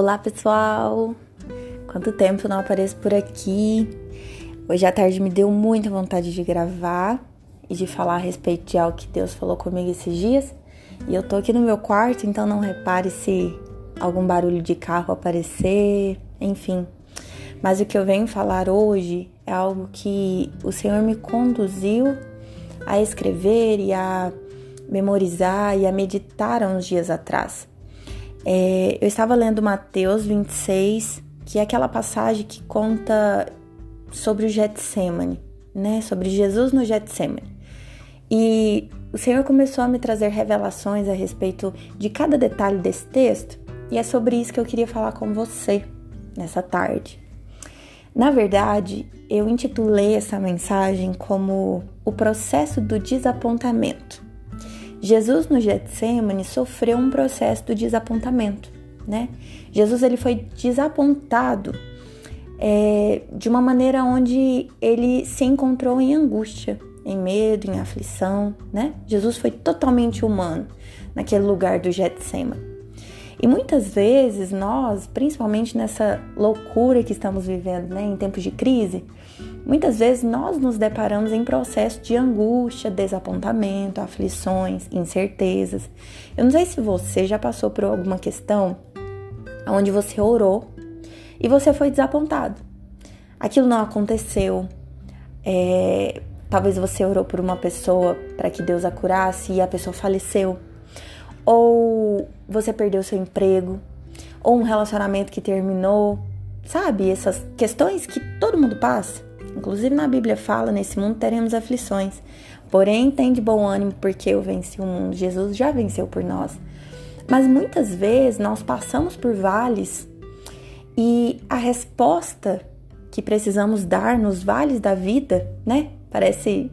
Olá pessoal! Quanto tempo não apareço por aqui? Hoje à tarde me deu muita vontade de gravar e de falar a respeito de algo que Deus falou comigo esses dias. E eu tô aqui no meu quarto, então não repare se algum barulho de carro aparecer, enfim. Mas o que eu venho falar hoje é algo que o Senhor me conduziu a escrever e a memorizar e a meditar há uns dias atrás. É, eu estava lendo Mateus 26, que é aquela passagem que conta sobre o Getsemane, né? Sobre Jesus no Getsemane. E o Senhor começou a me trazer revelações a respeito de cada detalhe desse texto, e é sobre isso que eu queria falar com você nessa tarde. Na verdade, eu intitulei essa mensagem como o processo do desapontamento. Jesus no Getsemane sofreu um processo do desapontamento, né? Jesus ele foi desapontado é, de uma maneira onde ele se encontrou em angústia, em medo, em aflição, né? Jesus foi totalmente humano naquele lugar do Getsemane. E muitas vezes nós, principalmente nessa loucura que estamos vivendo, né, em tempos de crise, muitas vezes nós nos deparamos em processo de angústia, desapontamento, aflições, incertezas. Eu não sei se você já passou por alguma questão onde você orou e você foi desapontado. Aquilo não aconteceu. É, talvez você orou por uma pessoa para que Deus a curasse e a pessoa faleceu ou você perdeu seu emprego, ou um relacionamento que terminou, sabe? Essas questões que todo mundo passa. Inclusive na Bíblia fala: nesse mundo teremos aflições. Porém, tem de bom ânimo porque eu venci o mundo. Jesus já venceu por nós. Mas muitas vezes nós passamos por vales e a resposta que precisamos dar nos vales da vida, né? Parece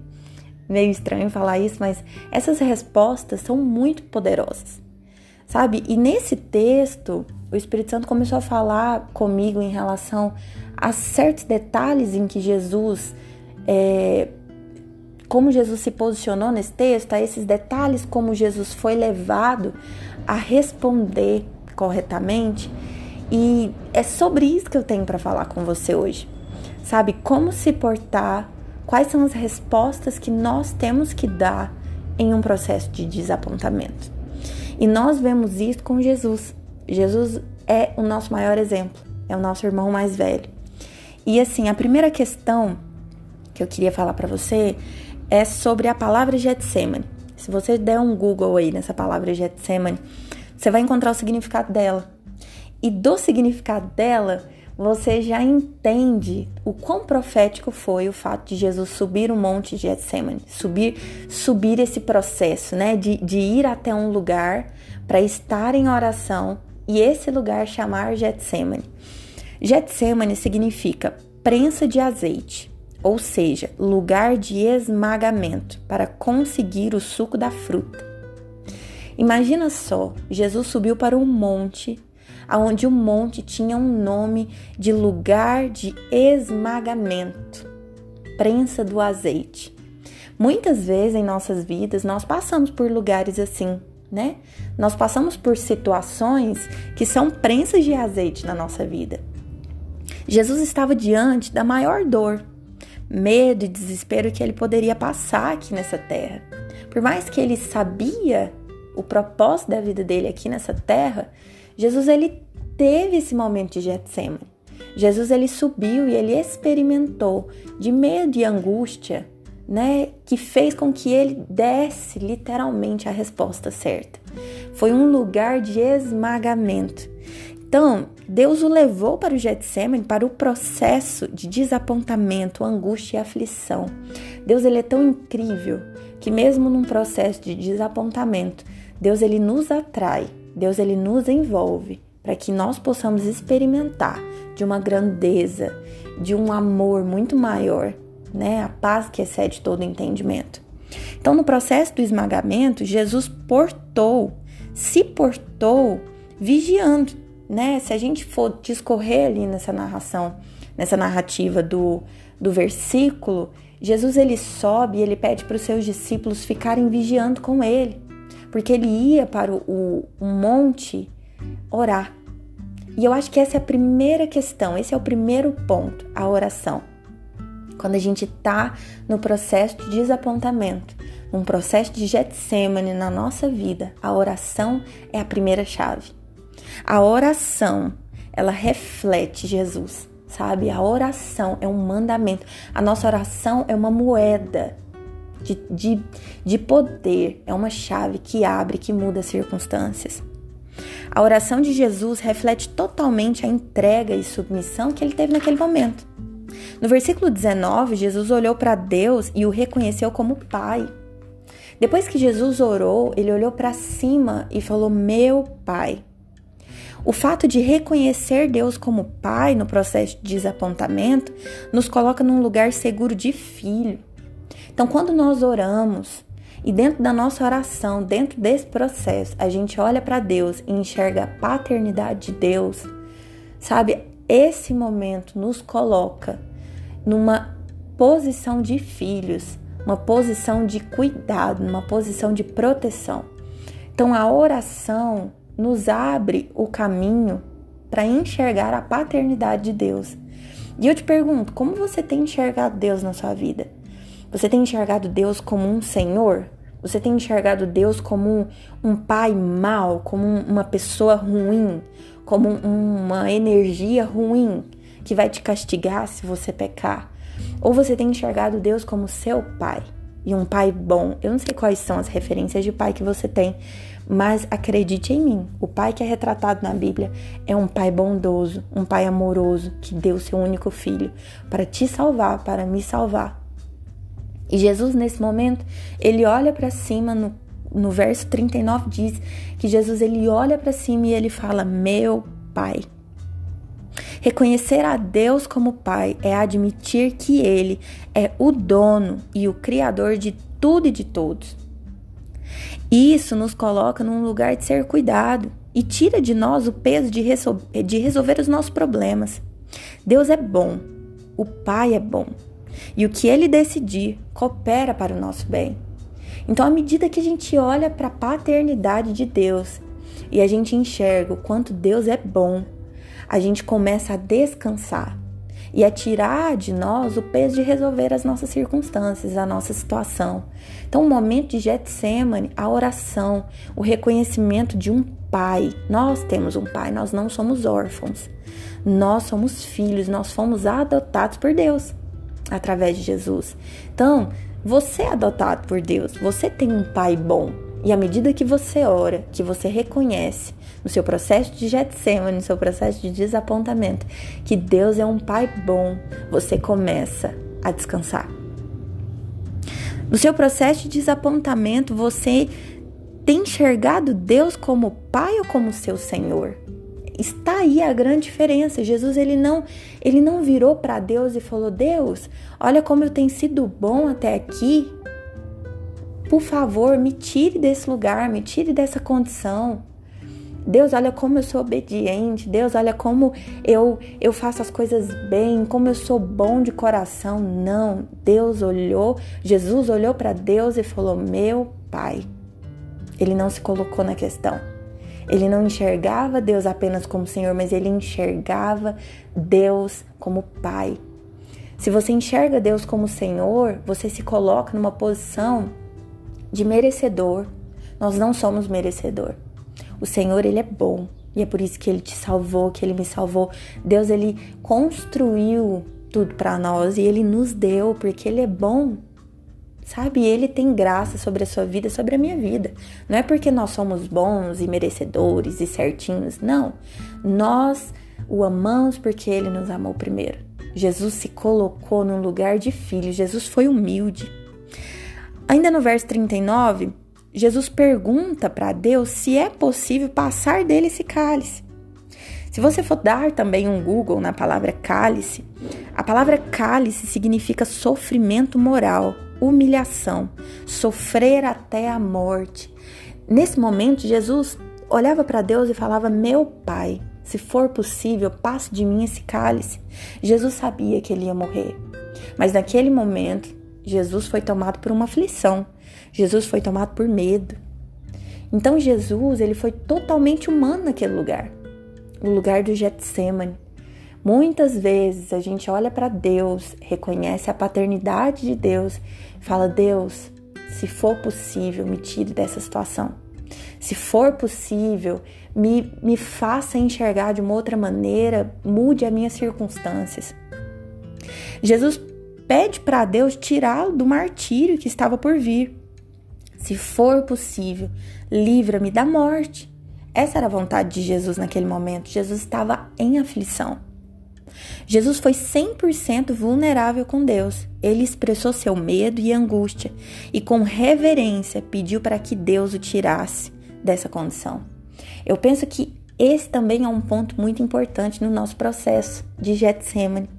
meio estranho falar isso, mas essas respostas são muito poderosas, sabe? E nesse texto, o Espírito Santo começou a falar comigo em relação a certos detalhes em que Jesus, é, como Jesus se posicionou nesse texto, a esses detalhes, como Jesus foi levado a responder corretamente. E é sobre isso que eu tenho para falar com você hoje. Sabe como se portar Quais são as respostas que nós temos que dar em um processo de desapontamento? E nós vemos isso com Jesus. Jesus é o nosso maior exemplo, é o nosso irmão mais velho. E assim, a primeira questão que eu queria falar para você é sobre a palavra Getsemane. Se você der um Google aí nessa palavra Getsemane, você vai encontrar o significado dela. E do significado dela, você já entende o quão profético foi o fato de Jesus subir o monte de Getsemane, subir, subir esse processo, né, de, de ir até um lugar para estar em oração e esse lugar chamar Getsemane. Getsemane significa prensa de azeite, ou seja, lugar de esmagamento para conseguir o suco da fruta. Imagina só, Jesus subiu para um monte aonde o monte tinha um nome de lugar de esmagamento, prensa do azeite. Muitas vezes em nossas vidas nós passamos por lugares assim, né? Nós passamos por situações que são prensas de azeite na nossa vida. Jesus estava diante da maior dor, medo e desespero que ele poderia passar aqui nessa terra. Por mais que ele sabia o propósito da vida dele aqui nessa terra, Jesus ele teve esse momento de Getsemane. Jesus ele subiu e ele experimentou de medo e angústia, né, que fez com que ele desse literalmente a resposta certa. Foi um lugar de esmagamento. Então, Deus o levou para o Getsemane, para o processo de desapontamento, angústia e aflição. Deus ele é tão incrível que mesmo num processo de desapontamento, Deus ele nos atrai Deus ele nos envolve para que nós possamos experimentar de uma grandeza, de um amor muito maior, né? A paz que excede todo entendimento. Então, no processo do esmagamento, Jesus portou, se portou vigiando, né? Se a gente for discorrer ali nessa narração, nessa narrativa do, do versículo, Jesus ele sobe e ele pede para os seus discípulos ficarem vigiando com ele porque ele ia para o, o monte orar. E eu acho que essa é a primeira questão, esse é o primeiro ponto, a oração. Quando a gente está no processo de desapontamento, um processo de Getsemane na nossa vida, a oração é a primeira chave. A oração, ela reflete Jesus, sabe? A oração é um mandamento. A nossa oração é uma moeda de, de, de poder, é uma chave que abre, que muda as circunstâncias. A oração de Jesus reflete totalmente a entrega e submissão que ele teve naquele momento. No versículo 19, Jesus olhou para Deus e o reconheceu como Pai. Depois que Jesus orou, ele olhou para cima e falou: Meu Pai. O fato de reconhecer Deus como Pai no processo de desapontamento nos coloca num lugar seguro de filho. Então, quando nós oramos e dentro da nossa oração, dentro desse processo, a gente olha para Deus e enxerga a paternidade de Deus, sabe? Esse momento nos coloca numa posição de filhos, uma posição de cuidado, numa posição de proteção. Então a oração nos abre o caminho para enxergar a paternidade de Deus. E eu te pergunto, como você tem enxergado Deus na sua vida? Você tem enxergado Deus como um Senhor? Você tem enxergado Deus como um, pai mau, como um, uma pessoa ruim, como um, uma energia ruim que vai te castigar se você pecar? Ou você tem enxergado Deus como seu pai e um pai bom? Eu não sei quais são as referências de pai que você tem, mas acredite em mim, o pai que é retratado na Bíblia é um pai bondoso, um pai amoroso que deu seu único filho para te salvar, para me salvar. E Jesus, nesse momento, ele olha para cima no no verso 39 diz que Jesus ele olha para cima e ele fala: "Meu Pai". Reconhecer a Deus como Pai é admitir que ele é o dono e o criador de tudo e de todos. Isso nos coloca num lugar de ser cuidado e tira de nós o peso de, de resolver os nossos problemas. Deus é bom, o Pai é bom, e o que ele decidir coopera para o nosso bem. Então, à medida que a gente olha para a paternidade de Deus e a gente enxerga o quanto Deus é bom, a gente começa a descansar e a tirar de nós o peso de resolver as nossas circunstâncias, a nossa situação. Então, o momento de Getsemane, a oração, o reconhecimento de um pai. Nós temos um pai, nós não somos órfãos. Nós somos filhos, nós fomos adotados por Deus através de Jesus. Então, você é adotado por Deus, você tem um pai bom. E à medida que você ora, que você reconhece no seu processo de Getsemane, no seu processo de desapontamento, que Deus é um pai bom, você começa a descansar. No seu processo de desapontamento, você tem enxergado Deus como pai ou como seu Senhor? está aí a grande diferença. Jesus ele não ele não virou para Deus e falou: "Deus, olha como eu tenho sido bom até aqui. Por favor, me tire desse lugar, me tire dessa condição. Deus, olha como eu sou obediente. Deus, olha como eu eu faço as coisas bem, como eu sou bom de coração. Não, Deus olhou, Jesus olhou para Deus e falou: "Meu Pai". Ele não se colocou na questão. Ele não enxergava Deus apenas como Senhor, mas ele enxergava Deus como Pai. Se você enxerga Deus como Senhor, você se coloca numa posição de merecedor. Nós não somos merecedor. O Senhor, ele é bom. E é por isso que ele te salvou, que ele me salvou. Deus, ele construiu tudo para nós e ele nos deu porque ele é bom Sabe, ele tem graça sobre a sua vida, sobre a minha vida. Não é porque nós somos bons e merecedores e certinhos, não. Nós o amamos porque ele nos amou primeiro. Jesus se colocou num lugar de filho, Jesus foi humilde. Ainda no verso 39, Jesus pergunta para Deus se é possível passar dele esse cálice. Se você for dar também um Google na palavra cálice, a palavra cálice significa sofrimento moral humilhação, sofrer até a morte. Nesse momento, Jesus olhava para Deus e falava: Meu Pai, se for possível, passe de mim esse cálice. Jesus sabia que ele ia morrer, mas naquele momento, Jesus foi tomado por uma aflição, Jesus foi tomado por medo. Então, Jesus ele foi totalmente humano naquele lugar. o lugar do Getsemane. Muitas vezes a gente olha para Deus, reconhece a paternidade de Deus, fala: Deus, se for possível, me tire dessa situação. Se for possível, me, me faça enxergar de uma outra maneira, mude as minhas circunstâncias. Jesus pede para Deus tirá-lo do martírio que estava por vir. Se for possível, livra-me da morte. Essa era a vontade de Jesus naquele momento. Jesus estava em aflição. Jesus foi 100% vulnerável com Deus. Ele expressou seu medo e angústia e, com reverência, pediu para que Deus o tirasse dessa condição. Eu penso que esse também é um ponto muito importante no nosso processo de Getsemane.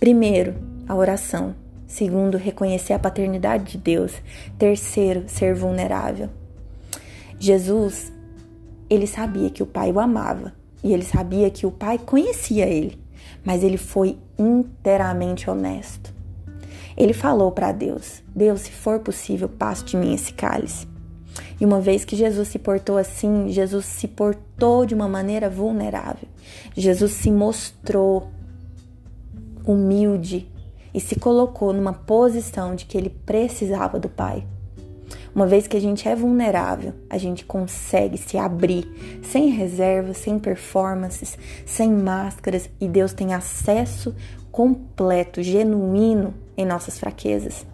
Primeiro, a oração. Segundo, reconhecer a paternidade de Deus. Terceiro, ser vulnerável. Jesus, ele sabia que o Pai o amava e ele sabia que o Pai conhecia ele, mas ele foi inteiramente honesto. Ele falou para Deus: Deus, se for possível, passe de mim esse cálice. E uma vez que Jesus se portou assim, Jesus se portou de uma maneira vulnerável. Jesus se mostrou humilde e se colocou numa posição de que ele precisava do Pai. Uma vez que a gente é vulnerável, a gente consegue se abrir sem reservas, sem performances, sem máscaras e Deus tem acesso completo, genuíno em nossas fraquezas.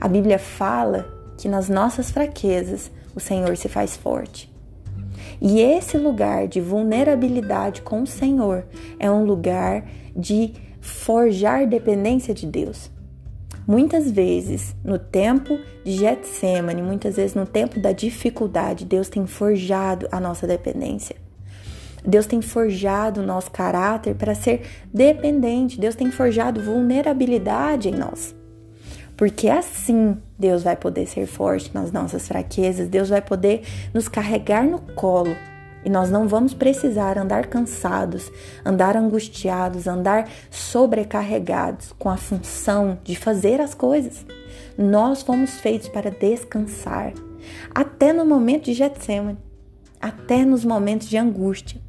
A Bíblia fala que nas nossas fraquezas o Senhor se faz forte. E esse lugar de vulnerabilidade com o Senhor é um lugar de forjar dependência de Deus. Muitas vezes, no tempo de Getsemane, muitas vezes no tempo da dificuldade, Deus tem forjado a nossa dependência. Deus tem forjado o nosso caráter para ser dependente. Deus tem forjado vulnerabilidade em nós. Porque assim Deus vai poder ser forte nas nossas fraquezas, Deus vai poder nos carregar no colo e nós não vamos precisar andar cansados, andar angustiados, andar sobrecarregados com a função de fazer as coisas. Nós fomos feitos para descansar, até no momento de Getsemane, até nos momentos de angústia.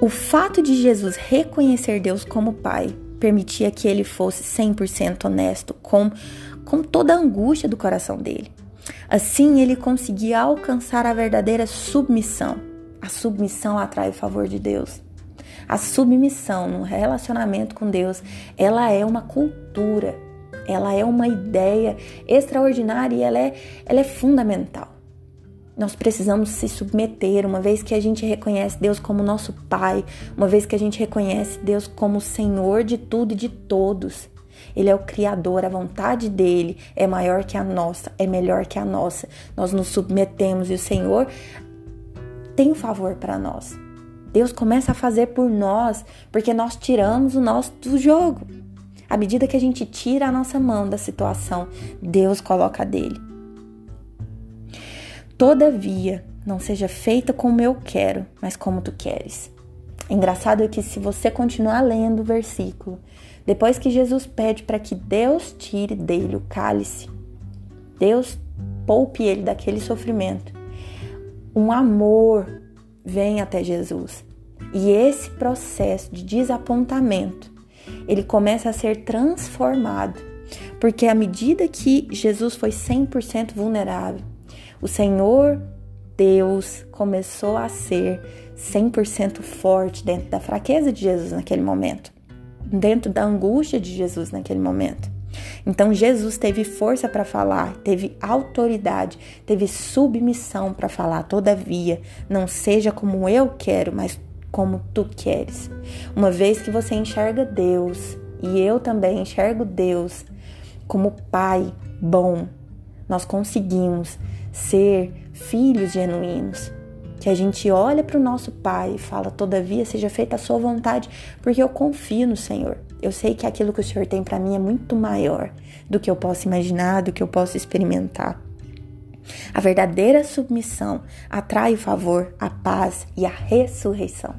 O fato de Jesus reconhecer Deus como Pai permitia que ele fosse 100% honesto com, com toda a angústia do coração dele. Assim, ele conseguia alcançar a verdadeira submissão. A submissão atrai o favor de Deus. A submissão no relacionamento com Deus, ela é uma cultura, ela é uma ideia extraordinária e ela é, ela é fundamental. Nós precisamos se submeter, uma vez que a gente reconhece Deus como nosso Pai, uma vez que a gente reconhece Deus como Senhor de tudo e de todos. Ele é o Criador, a vontade dele é maior que a nossa, é melhor que a nossa. Nós nos submetemos e o Senhor tem um favor para nós. Deus começa a fazer por nós porque nós tiramos o nosso do jogo. À medida que a gente tira a nossa mão da situação, Deus coloca dele. Todavia, não seja feita como eu quero, mas como tu queres. Engraçado é que se você continuar lendo o versículo, depois que Jesus pede para que Deus tire dele o cálice, Deus poupe ele daquele sofrimento. Um amor vem até Jesus. E esse processo de desapontamento, ele começa a ser transformado, porque à medida que Jesus foi 100% vulnerável, o Senhor Deus começou a ser 100% forte dentro da fraqueza de Jesus naquele momento dentro da angústia de Jesus naquele momento. Então Jesus teve força para falar, teve autoridade, teve submissão para falar. Todavia, não seja como eu quero, mas como tu queres. Uma vez que você enxerga Deus e eu também enxergo Deus como Pai bom, nós conseguimos ser filhos genuínos que a gente olha para o nosso Pai e fala: Todavia, seja feita a Sua vontade, porque eu confio no Senhor. Eu sei que aquilo que o Senhor tem para mim é muito maior do que eu posso imaginar, do que eu posso experimentar. A verdadeira submissão atrai o favor, a paz e a ressurreição.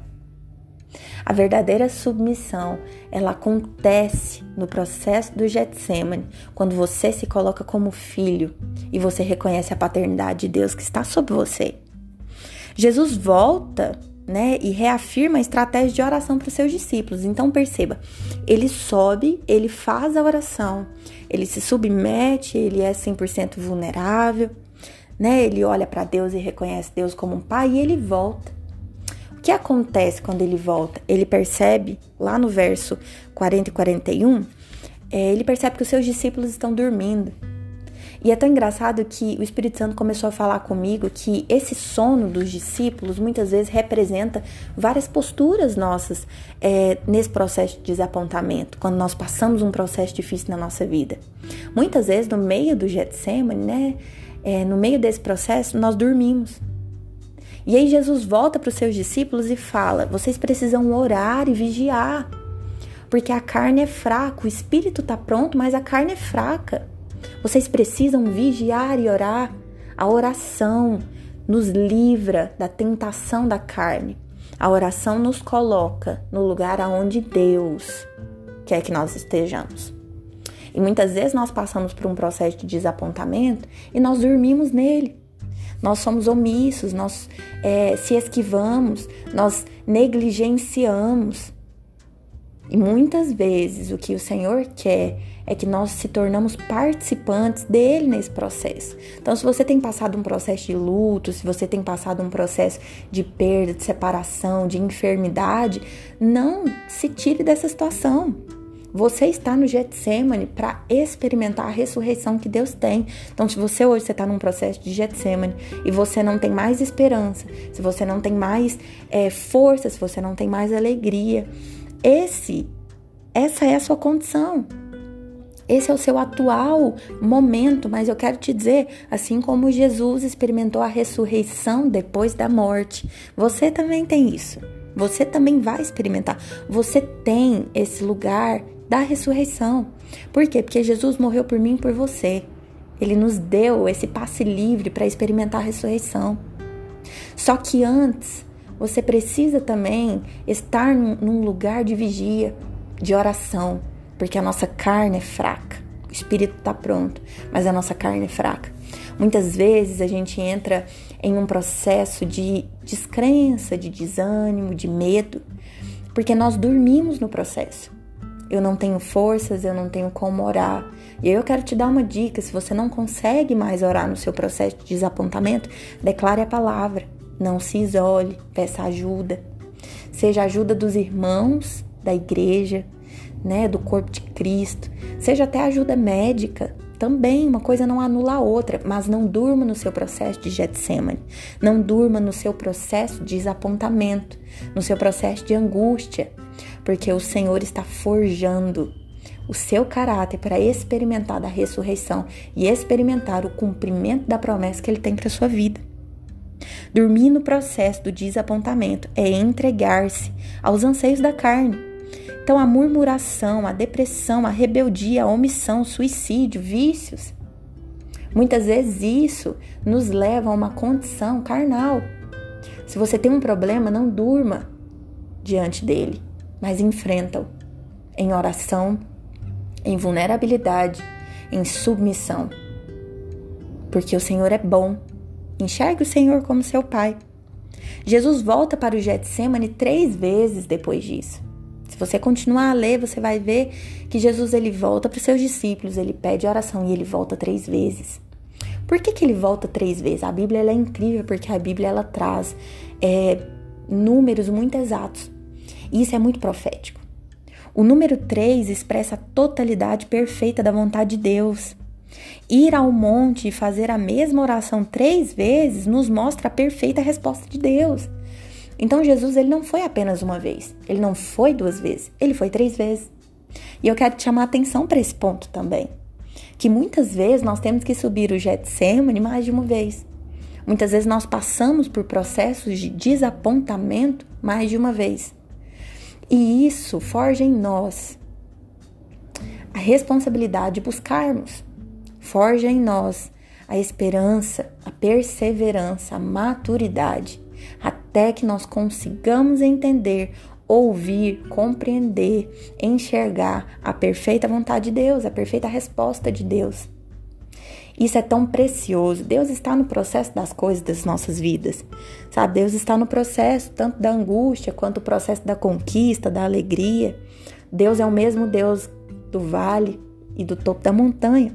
A verdadeira submissão, ela acontece no processo do Getsemane, quando você se coloca como filho e você reconhece a paternidade de Deus que está sobre você. Jesus volta né, e reafirma a estratégia de oração para os seus discípulos. Então perceba, ele sobe, ele faz a oração, ele se submete, ele é 100% vulnerável, né? Ele olha para Deus e reconhece Deus como um pai e ele volta. O que acontece quando ele volta? Ele percebe, lá no verso 40 e 41, é, ele percebe que os seus discípulos estão dormindo. E é tão engraçado que o Espírito Santo começou a falar comigo que esse sono dos discípulos muitas vezes representa várias posturas nossas é, nesse processo de desapontamento, quando nós passamos um processo difícil na nossa vida. Muitas vezes, no meio do Getsemane, né, é, no meio desse processo, nós dormimos. E aí Jesus volta para os seus discípulos e fala: vocês precisam orar e vigiar, porque a carne é fraca, o espírito está pronto, mas a carne é fraca. Vocês precisam vigiar e orar. A oração nos livra da tentação da carne. A oração nos coloca no lugar aonde Deus quer que nós estejamos. E muitas vezes nós passamos por um processo de desapontamento e nós dormimos nele. Nós somos omissos, nós é, se esquivamos, nós negligenciamos. E muitas vezes o que o Senhor quer é que nós se tornamos participantes dele nesse processo. Então, se você tem passado um processo de luto, se você tem passado um processo de perda, de separação, de enfermidade, não se tire dessa situação. Você está no Getsemane para experimentar a ressurreição que Deus tem. Então, se você hoje está num processo de Getsemane e você não tem mais esperança, se você não tem mais é, força, se você não tem mais alegria, esse, essa é a sua condição. Esse é o seu atual momento, mas eu quero te dizer, assim como Jesus experimentou a ressurreição depois da morte, você também tem isso. Você também vai experimentar. Você tem esse lugar da ressurreição. Por quê? Porque Jesus morreu por mim e por você. Ele nos deu esse passe livre para experimentar a ressurreição. Só que antes, você precisa também estar num lugar de vigia, de oração, porque a nossa carne é fraca. O espírito está pronto, mas a nossa carne é fraca. Muitas vezes a gente entra em um processo de descrença, de desânimo, de medo, porque nós dormimos no processo eu não tenho forças, eu não tenho como orar. E eu quero te dar uma dica: se você não consegue mais orar no seu processo de desapontamento, declare a palavra, não se isole, peça ajuda. Seja ajuda dos irmãos da igreja, né, do corpo de Cristo, seja até ajuda médica. Também uma coisa não anula a outra, mas não durma no seu processo de Getsemane, não durma no seu processo de desapontamento, no seu processo de angústia, porque o Senhor está forjando o seu caráter para experimentar da ressurreição e experimentar o cumprimento da promessa que ele tem para sua vida. Dormir no processo do desapontamento é entregar-se aos anseios da carne. Então, a murmuração, a depressão, a rebeldia, a omissão, suicídio, vícios. Muitas vezes isso nos leva a uma condição carnal. Se você tem um problema, não durma diante dele mas enfrentam em oração, em vulnerabilidade, em submissão. Porque o Senhor é bom. Enxergue o Senhor como seu Pai. Jesus volta para o Getsemane três vezes depois disso. Se você continuar a ler, você vai ver que Jesus ele volta para os seus discípulos, ele pede oração e ele volta três vezes. Por que, que ele volta três vezes? A Bíblia é incrível porque a Bíblia ela traz é, números muito exatos. E isso é muito profético. O número 3 expressa a totalidade perfeita da vontade de Deus. Ir ao monte e fazer a mesma oração três vezes nos mostra a perfeita resposta de Deus. Então Jesus ele não foi apenas uma vez, ele não foi duas vezes, ele foi três vezes. E eu quero te chamar a atenção para esse ponto também, que muitas vezes nós temos que subir o Getsemane mais de uma vez. Muitas vezes nós passamos por processos de desapontamento mais de uma vez. E isso forja em nós a responsabilidade de buscarmos, forja em nós a esperança, a perseverança, a maturidade, até que nós consigamos entender, ouvir, compreender, enxergar a perfeita vontade de Deus, a perfeita resposta de Deus. Isso é tão precioso. Deus está no processo das coisas das nossas vidas. Sabe? Deus está no processo tanto da angústia quanto o processo da conquista, da alegria. Deus é o mesmo Deus do vale e do topo da montanha.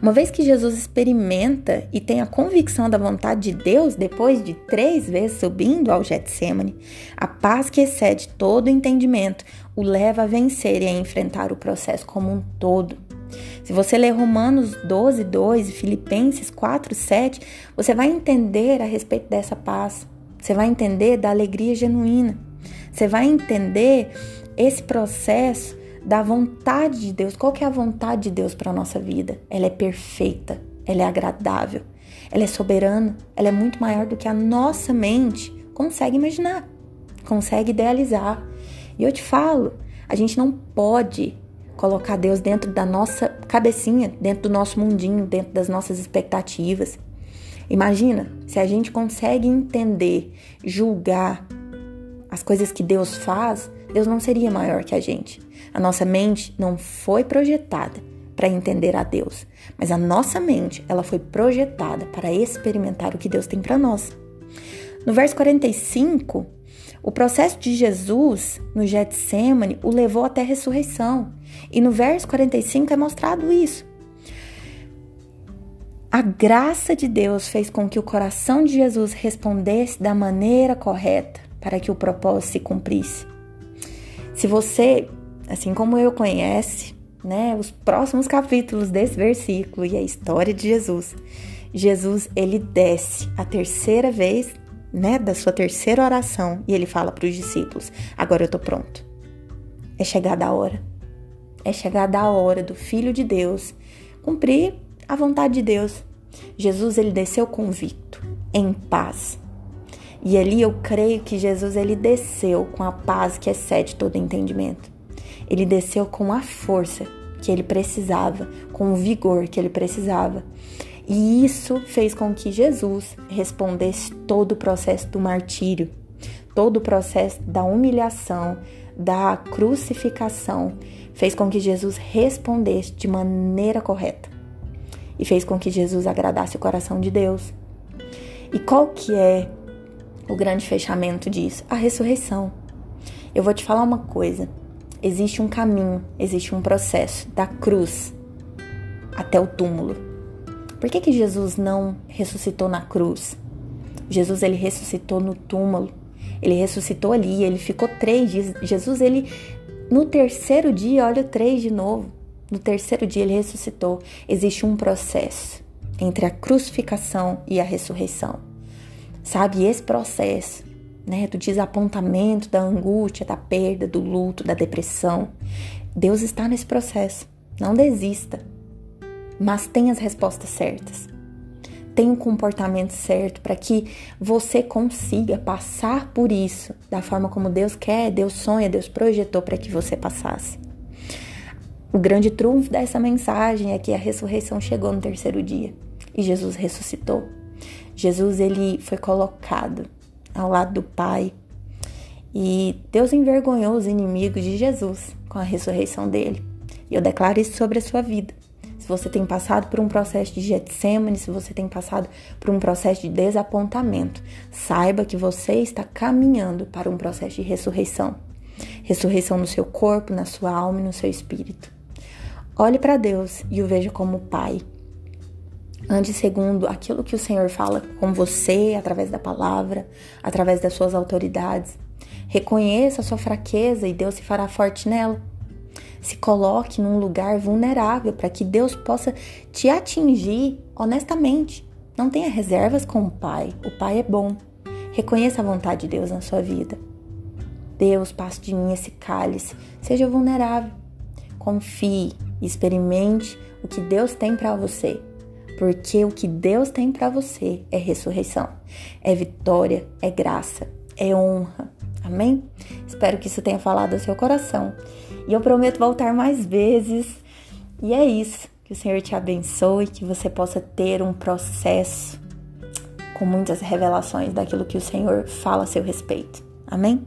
Uma vez que Jesus experimenta e tem a convicção da vontade de Deus, depois de três vezes subindo ao Getsemane, a paz que excede todo o entendimento o leva a vencer e a enfrentar o processo como um todo. Se você ler Romanos 12, 2 e Filipenses 4, 7, você vai entender a respeito dessa paz. Você vai entender da alegria genuína. Você vai entender esse processo da vontade de Deus. Qual que é a vontade de Deus para a nossa vida? Ela é perfeita, ela é agradável, ela é soberana, ela é muito maior do que a nossa mente consegue imaginar, consegue idealizar. E eu te falo, a gente não pode colocar Deus dentro da nossa cabecinha, dentro do nosso mundinho, dentro das nossas expectativas. Imagina se a gente consegue entender, julgar as coisas que Deus faz, Deus não seria maior que a gente. A nossa mente não foi projetada para entender a Deus, mas a nossa mente, ela foi projetada para experimentar o que Deus tem para nós. No verso 45, o processo de Jesus no Getsemane o levou até a ressurreição. E no verso 45 é mostrado isso. A graça de Deus fez com que o coração de Jesus respondesse da maneira correta para que o propósito se cumprisse. Se você, assim como eu, conhece né, os próximos capítulos desse versículo e a história de Jesus, Jesus ele desce a terceira vez né, da sua terceira oração e ele fala para os discípulos: Agora eu estou pronto. É chegada a hora. É chegada a hora do Filho de Deus cumprir a vontade de Deus. Jesus ele desceu convicto, em paz. E ali eu creio que Jesus ele desceu com a paz que excede todo entendimento. Ele desceu com a força que ele precisava, com o vigor que ele precisava. E isso fez com que Jesus respondesse todo o processo do martírio, todo o processo da humilhação, da crucificação, fez com que Jesus respondesse de maneira correta. E fez com que Jesus agradasse o coração de Deus. E qual que é o grande fechamento disso? A ressurreição. Eu vou te falar uma coisa. Existe um caminho, existe um processo da cruz até o túmulo. Por que, que Jesus não ressuscitou na cruz? Jesus ele ressuscitou no túmulo. Ele ressuscitou ali, ele ficou três dias. Jesus ele no terceiro dia, olha três de novo. No terceiro dia ele ressuscitou. Existe um processo entre a crucificação e a ressurreição. Sabe, esse processo, né, do desapontamento, da angústia, da perda, do luto, da depressão, Deus está nesse processo. Não desista mas tem as respostas certas. Tem o um comportamento certo para que você consiga passar por isso da forma como Deus quer, Deus sonha, Deus projetou para que você passasse. O grande trunfo dessa mensagem é que a ressurreição chegou no terceiro dia e Jesus ressuscitou. Jesus ele foi colocado ao lado do Pai e Deus envergonhou os inimigos de Jesus com a ressurreição dele. E eu declaro isso sobre a sua vida você tem passado por um processo de Getsemane, se você tem passado por um processo de desapontamento, saiba que você está caminhando para um processo de ressurreição. Ressurreição no seu corpo, na sua alma e no seu espírito. Olhe para Deus e o veja como Pai. Ande segundo aquilo que o Senhor fala com você, através da palavra, através das suas autoridades. Reconheça a sua fraqueza e Deus se fará forte nela. Se coloque num lugar vulnerável para que Deus possa te atingir honestamente. Não tenha reservas com o Pai. O Pai é bom. Reconheça a vontade de Deus na sua vida. Deus, passe de mim esse cálice. Seja vulnerável. Confie, experimente o que Deus tem para você. Porque o que Deus tem para você é ressurreição, é vitória, é graça, é honra. Amém? Espero que isso tenha falado ao seu coração e eu prometo voltar mais vezes. E é isso. Que o Senhor te abençoe, que você possa ter um processo com muitas revelações daquilo que o Senhor fala a seu respeito. Amém?